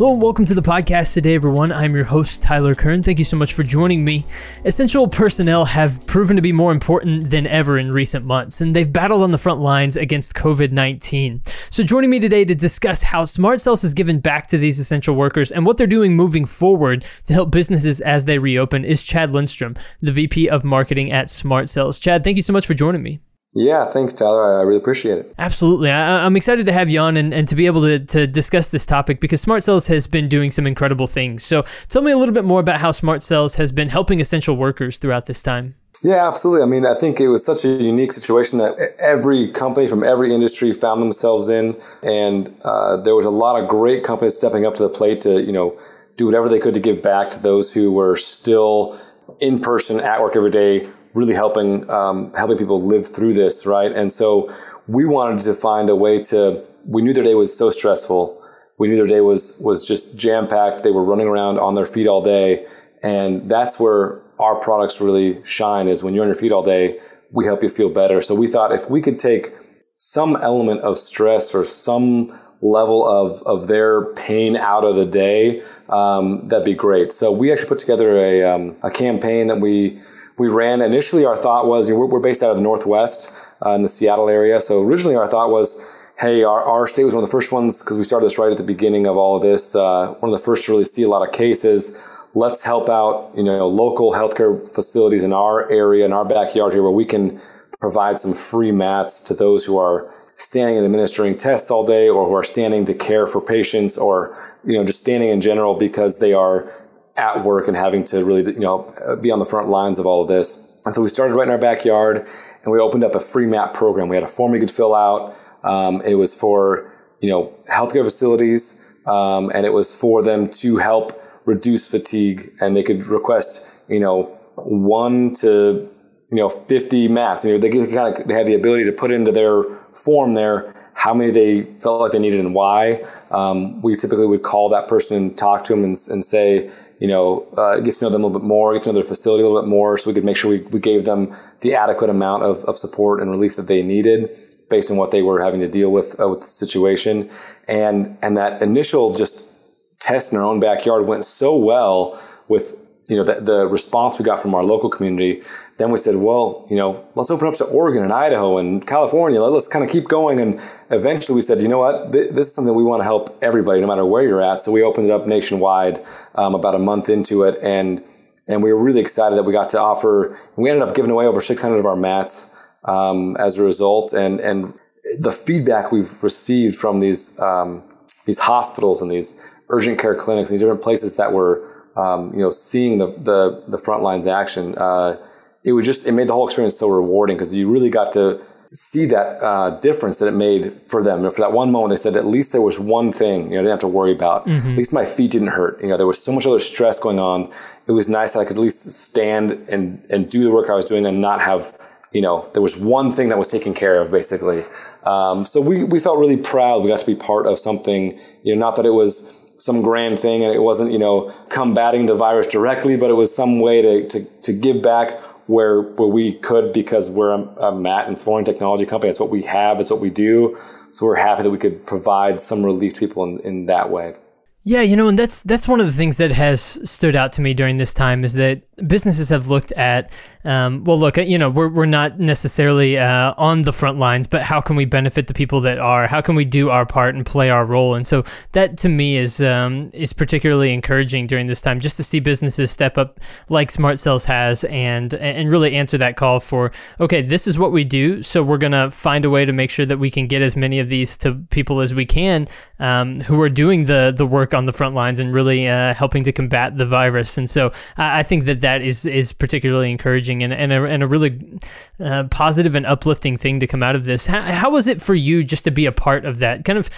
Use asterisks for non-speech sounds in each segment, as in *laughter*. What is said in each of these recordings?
Hello and welcome to the podcast today, everyone. I'm your host, Tyler Kern. Thank you so much for joining me. Essential personnel have proven to be more important than ever in recent months, and they've battled on the front lines against COVID 19. So, joining me today to discuss how Smart Cells has given back to these essential workers and what they're doing moving forward to help businesses as they reopen is Chad Lindstrom, the VP of Marketing at Smart Cells. Chad, thank you so much for joining me. Yeah, thanks, Tyler. I really appreciate it. Absolutely. I, am excited to have you on and, and to be able to, to discuss this topic because Smart Cells has been doing some incredible things. So tell me a little bit more about how Smart Cells has been helping essential workers throughout this time. Yeah, absolutely. I mean, I think it was such a unique situation that every company from every industry found themselves in, and uh, there was a lot of great companies stepping up to the plate to, you know, do whatever they could to give back to those who were still in person at work every day, really helping um, helping people live through this, right? And so we wanted to find a way to. We knew their day was so stressful. We knew their day was was just jam packed. They were running around on their feet all day, and that's where our products really shine. Is when you're on your feet all day, we help you feel better. So we thought if we could take some element of stress or some level of, of their pain out of the day, um, that'd be great. So we actually put together a, um, a campaign that we we ran. Initially, our thought was you know, we're, we're, based out of the Northwest uh, in the Seattle area. So originally, our thought was, hey, our, our state was one of the first ones because we started this right at the beginning of all of this. Uh, one of the first to really see a lot of cases. Let's help out, you know, local healthcare facilities in our area, in our backyard here, where we can provide some free mats to those who are standing and administering tests all day or who are standing to care for patients or you know just standing in general because they are at work and having to really, you know, be on the front lines of all of this. And so we started right in our backyard and we opened up a free map program. We had a form you could fill out. Um, it was for, you know, healthcare facilities. Um, and it was for them to help reduce fatigue and they could request, you know, one to, you know, 50 mats. You know, they kind of, they had the ability to put into their form there how many they felt like they needed and why. Um, we typically would call that person and talk to them and, and say, you know, uh, get to know them a little bit more, get to know their facility a little bit more, so we could make sure we, we gave them the adequate amount of, of support and relief that they needed based on what they were having to deal with uh, with the situation. And and that initial just test in our own backyard went so well with you know, the, the response we got from our local community, then we said, well, you know, let's open up to Oregon and Idaho and California. Let's kind of keep going. And eventually we said, you know what, this is something we want to help everybody, no matter where you're at. So we opened it up nationwide um, about a month into it. And, and we were really excited that we got to offer, we ended up giving away over 600 of our mats um, as a result. And, and the feedback we've received from these, um, these hospitals and these urgent care clinics, these different places that were um, you know, seeing the, the, the front lines action, uh, it was just, it made the whole experience so rewarding because you really got to see that uh, difference that it made for them. for that one moment, they said, at least there was one thing, you know, I didn't have to worry about. Mm-hmm. At least my feet didn't hurt. You know, there was so much other stress going on. It was nice that I could at least stand and, and do the work I was doing and not have, you know, there was one thing that was taken care of basically. Um, so we, we felt really proud. We got to be part of something, you know, not that it was, some grand thing and it wasn't, you know, combating the virus directly, but it was some way to, to, to give back where, where we could because we're a, a mat and flooring technology company. It's what we have. It's what we do. So we're happy that we could provide some relief to people in, in that way. Yeah, you know, and that's that's one of the things that has stood out to me during this time is that businesses have looked at, um, well, look, you know, we're we're not necessarily uh, on the front lines, but how can we benefit the people that are? How can we do our part and play our role? And so that to me is um, is particularly encouraging during this time, just to see businesses step up like Smart Cells has and and really answer that call for, okay, this is what we do, so we're gonna find a way to make sure that we can get as many of these to people as we can um, who are doing the the work work on the front lines and really uh, helping to combat the virus. And so I, I, think that that is is particularly encouraging and, and, a, and a really uh, positive and uplifting thing to come out of this. How, how was it for you just to be a part of that? Kind of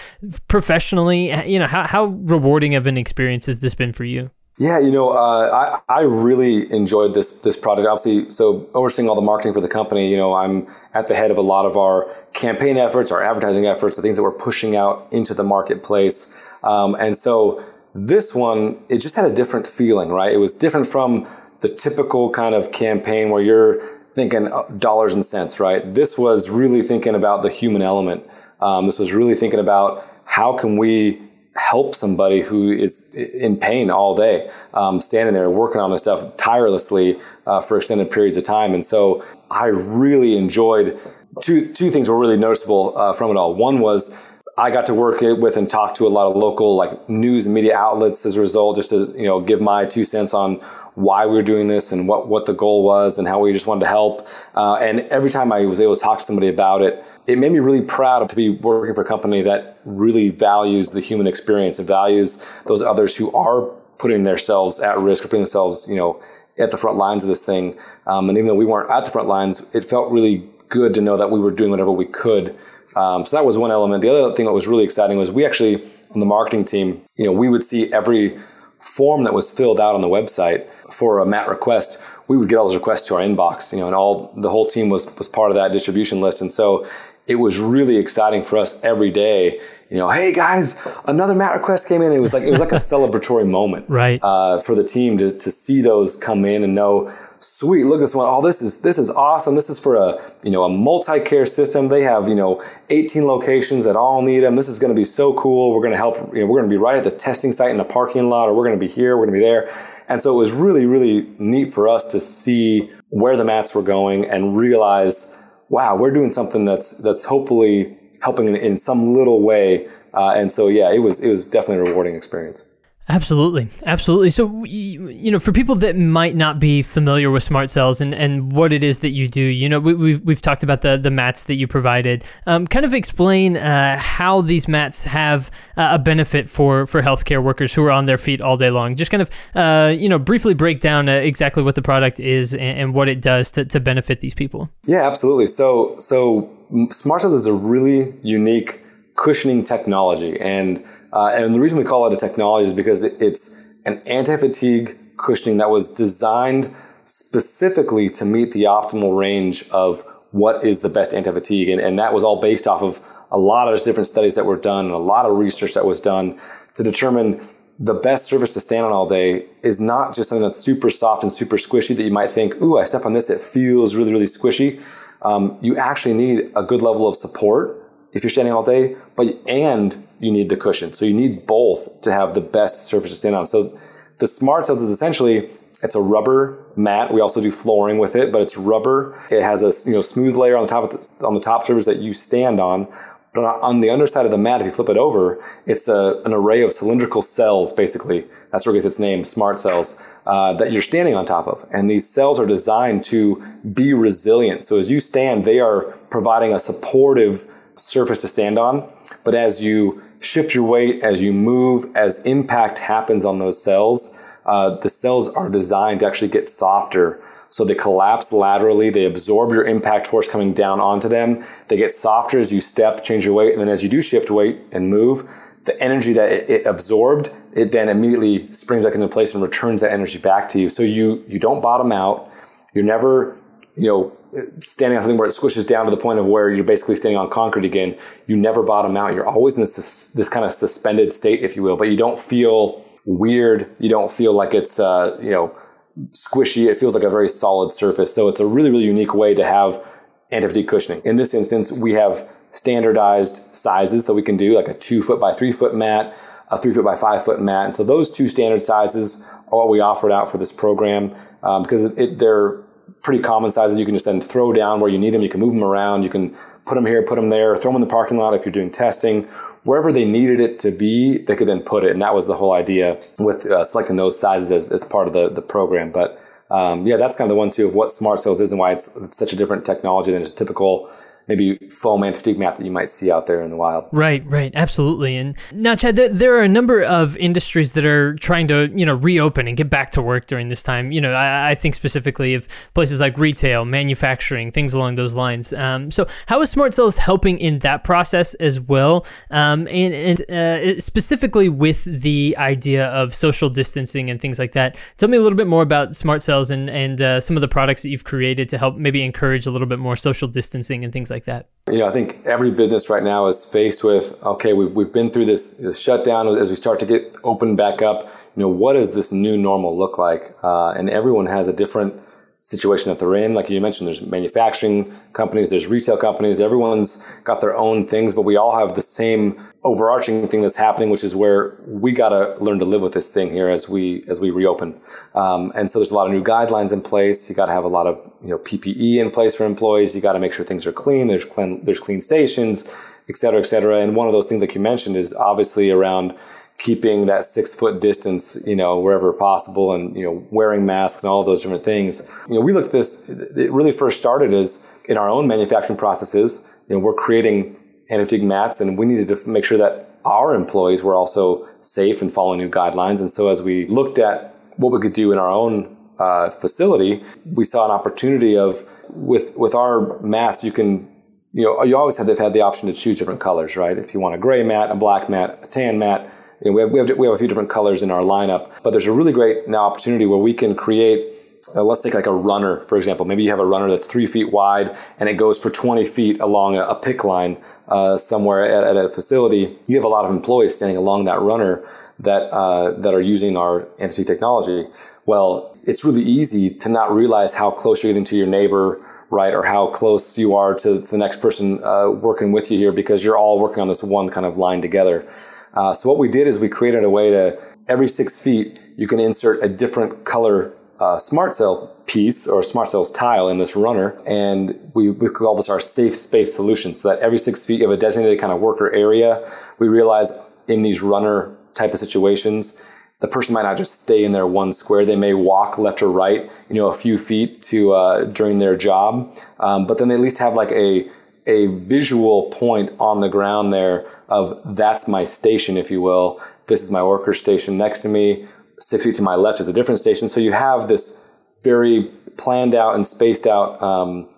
professionally, you know, how, how rewarding of an experience has this been for you? Yeah, you know, uh, I I really enjoyed this this project. Obviously, so overseeing all the marketing for the company, you know, I'm at the head of a lot of our campaign efforts, our advertising efforts, the things that we're pushing out into the marketplace. Um, and so this one, it just had a different feeling, right? It was different from the typical kind of campaign where you're thinking uh, dollars and cents, right? This was really thinking about the human element. Um, this was really thinking about how can we help somebody who is in pain all day, um, standing there working on this stuff tirelessly uh, for extended periods of time. And so I really enjoyed two two things were really noticeable uh, from it all. One was I got to work with and talk to a lot of local like news media outlets as a result, just to you know give my two cents on why we were doing this and what what the goal was and how we just wanted to help. Uh, and every time I was able to talk to somebody about it, it made me really proud to be working for a company that really values the human experience and values those others who are putting themselves at risk or putting themselves, you know, at the front lines of this thing. Um, and even though we weren't at the front lines, it felt really good to know that we were doing whatever we could. Um, so that was one element. The other thing that was really exciting was we actually, on the marketing team, you know, we would see every form that was filled out on the website for a mat request we would get all those requests to our inbox, you know, and all the whole team was was part of that distribution list. And so it was really exciting for us every day. You know, hey guys, another mat request came in. It was like it was like a celebratory moment, *laughs* right, uh, for the team to to see those come in and know, sweet, look at this one. Oh, this is this is awesome. This is for a you know a multi care system. They have you know 18 locations that all need them. This is going to be so cool. We're going to help. You know, we're going to be right at the testing site in the parking lot, or we're going to be here. We're going to be there. And so it was really really neat for us to see where the mats were going and realize wow, we're doing something that's that's hopefully helping in, some little way. Uh, and so, yeah, it was it was definitely a rewarding experience. Absolutely, absolutely. So, you know, for people that might not be familiar with smart cells and, and what it is that you do, you know, we, we've, we've talked about the, the mats that you provided. Um, kind of explain uh, how these mats have uh, a benefit for, for healthcare workers who are on their feet all day long. Just kind of, uh, you know, briefly break down uh, exactly what the product is and, and what it does to, to benefit these people. Yeah, absolutely. So, so smart cells is a really unique cushioning technology. And uh, and the reason we call it a technology is because it's an anti-fatigue cushioning that was designed specifically to meet the optimal range of what is the best anti-fatigue. And, and that was all based off of a lot of different studies that were done and a lot of research that was done to determine the best surface to stand on all day is not just something that's super soft and super squishy that you might think, ooh, I step on this, it feels really, really squishy. Um, you actually need a good level of support if you're standing all day, but and you need the cushion. So you need both to have the best surface to stand on. So the Smart Cells is essentially it's a rubber mat. We also do flooring with it, but it's rubber. It has a you know smooth layer on the top the, on the top surface that you stand on. But on the underside of the mat, if you flip it over, it's a, an array of cylindrical cells, basically. That's where it gets its name, smart cells, uh, that you're standing on top of. And these cells are designed to be resilient. So as you stand, they are providing a supportive surface to stand on. But as you shift your weight, as you move, as impact happens on those cells, uh, the cells are designed to actually get softer. So they collapse laterally, they absorb your impact force coming down onto them. They get softer as you step, change your weight, and then as you do shift weight and move, the energy that it, it absorbed, it then immediately springs back into place and returns that energy back to you. So you you don't bottom out. You're never, you know, standing on something where it squishes down to the point of where you're basically standing on concrete again. You never bottom out. You're always in this this kind of suspended state, if you will, but you don't feel weird. You don't feel like it's uh, you know squishy. It feels like a very solid surface. So it's a really really unique way to have anti-fatigue cushioning. In this instance, we have standardized sizes that we can do, like a two foot by three foot mat, a three foot by five foot mat. And so those two standard sizes are what we offered out for this program um, because it, it, they're pretty common sizes. You can just then throw down where you need them. You can move them around. You can put them here, put them there, throw them in the parking lot if you're doing testing. Wherever they needed it to be, they could then put it. And that was the whole idea with uh, selecting those sizes as, as part of the, the program. But um, yeah, that's kind of the one too of what smart cells is and why it's, it's such a different technology than just typical maybe foam anti-fatigue mat that you might see out there in the wild. Right, right, absolutely. And now, Chad, there, there, are a number of industries that are trying to, you know, reopen and get back to work during this time. You know, I, I think specifically of places like retail, manufacturing, things along those lines. Um, so, how is Smart Cells helping in that process as well? Um, and and uh, specifically with the idea of social distancing and things like that. Tell me a little bit more about Smart Cells and and uh, some of the products that you've created to help maybe encourage a little bit more social distancing and things like that? You know, I think every business right now is faced with, okay, we've, we've been through this, this shutdown as we start to get open back up. You know, what does this new normal look like? Uh, and everyone has a different situation that they're in. Like you mentioned, there's manufacturing companies, there's retail companies, everyone's got their own things, but we all have the same overarching thing that's happening, which is where we got to learn to live with this thing here as we, as we reopen. Um, and so there's a lot of new guidelines in place. You got to have a lot of, you know, PPE in place for employees. You got to make sure things are clean. There's clean, there's clean stations, et cetera, et cetera. And one of those things, like you mentioned, is obviously around keeping that six foot distance, you know, wherever possible and, you know, wearing masks and all those different things. You know, we looked at this, it really first started as in our own manufacturing processes, you know, we're creating anti-fatigue mats and we needed to make sure that our employees were also safe and following new guidelines. And so as we looked at what we could do in our own uh, facility, we saw an opportunity of with with our mats, you can you know you always have had the option to choose different colors, right? If you want a gray mat, a black mat, a tan mat, you know, we, have, we, have, we have a few different colors in our lineup, but there's a really great now opportunity where we can create uh, let's take like a runner, for example. Maybe you have a runner that's three feet wide and it goes for 20 feet along a, a pick line uh, somewhere at, at, a facility. You have a lot of employees standing along that runner that, uh, that are using our entity technology. Well, it's really easy to not realize how close you're getting to your neighbor, right? Or how close you are to, the next person uh, working with you here because you're all working on this one kind of line together. Uh, so what we did is we created a way to every six feet you can insert a different color uh, smart cell piece or smart cells tile in this runner and we, we call this our safe space solution so that every six feet have a designated kind of worker area we realize in these runner type of situations the person might not just stay in their one square they may walk left or right you know a few feet to uh, during their job um, but then they at least have like a a visual point on the ground there of that's my station, if you will. This is my worker station next to me. Six feet to my left is a different station. So you have this very planned out and spaced out um,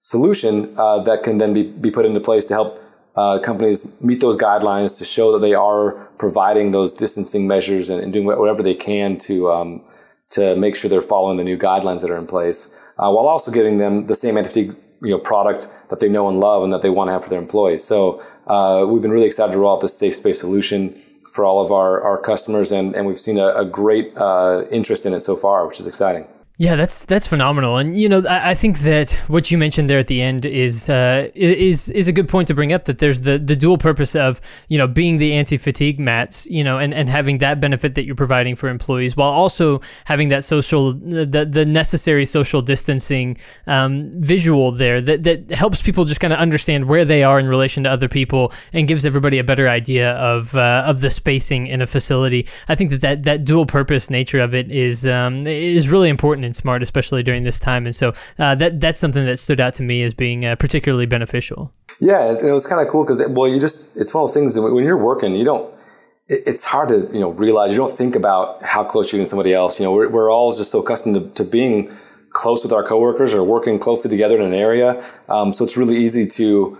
solution uh, that can then be, be put into place to help uh, companies meet those guidelines to show that they are providing those distancing measures and, and doing whatever they can to um, to make sure they're following the new guidelines that are in place, uh, while also giving them the same anti you know product that they know and love and that they want to have for their employees. So uh, we've been really excited to roll out this safe space solution for all of our, our customers, and, and we've seen a, a great uh, interest in it so far, which is exciting. Yeah, that's that's phenomenal, and you know I, I, think that what you mentioned there at the end is uh, is is a good point to bring up. That there's the, the dual purpose of you know being the anti fatigue mats, you know, and, and having that benefit that you're providing for employees, while also having that social the the necessary social distancing um, visual there that that helps people just kind of understand where they are in relation to other people and gives everybody a better idea of uh, of the spacing in a facility. I think that that, that dual purpose nature of it is um, is really important and smart, especially during this time. And so uh, that that's something that stood out to me as being uh, particularly beneficial. Yeah, it, it was kind of cool because well, you just it's one of those things that when you're working, you don't. it's hard to you know realize you don't think about how close you're to somebody else. You know, we're, we're all just so accustomed to, to being close with our coworkers or working closely together in an area. Um, so it's really easy to,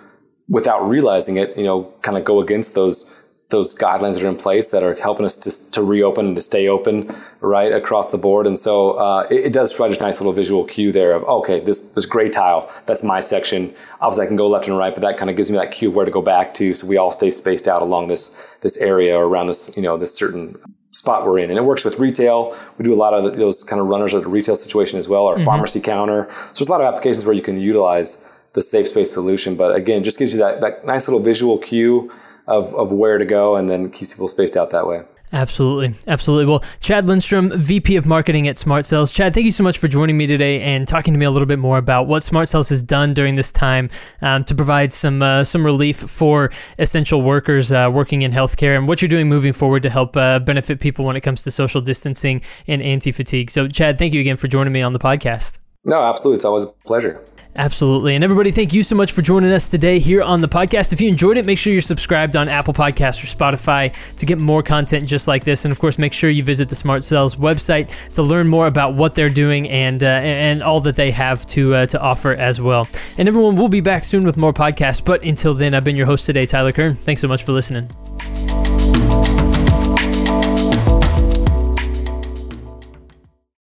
without realizing it, you know, kind of go against those those guidelines that are in place that are helping us to, to reopen and to stay open right across the board. And so uh, it, it, does provide a nice little visual cue there of, okay, this, this gray tile, that's my section. Obviously I can go left and right, but that kind of gives me that cue of where to go back to. So we all stay spaced out along this, this area or around this, you know, this certain spot we're in. And it works with retail. We do a lot of those kind of runners at the retail situation as well, our mm-hmm. pharmacy counter. So there's a lot of applications where you can utilize the safe space solution. But again, just gives you that, that nice little visual cue of, of where to go and then keeps people spaced out that way. Absolutely. Absolutely. Well, Chad Lindstrom, VP of Marketing at Smart Cells. Chad, thank you so much for joining me today and talking to me a little bit more about what Smart Cells has done during this time um, to provide some uh, some relief for essential workers uh, working in healthcare and what you're doing moving forward to help uh, benefit people when it comes to social distancing and anti fatigue. So, Chad, thank you again for joining me on the podcast. No, absolutely. It's always a pleasure. Absolutely. And everybody, thank you so much for joining us today here on the podcast. If you enjoyed it, make sure you're subscribed on Apple Podcasts or Spotify to get more content just like this. And of course, make sure you visit the Smart Cells website to learn more about what they're doing and uh, and all that they have to uh, to offer as well. And everyone, we'll be back soon with more podcasts. But until then, I've been your host today, Tyler Kern. Thanks so much for listening.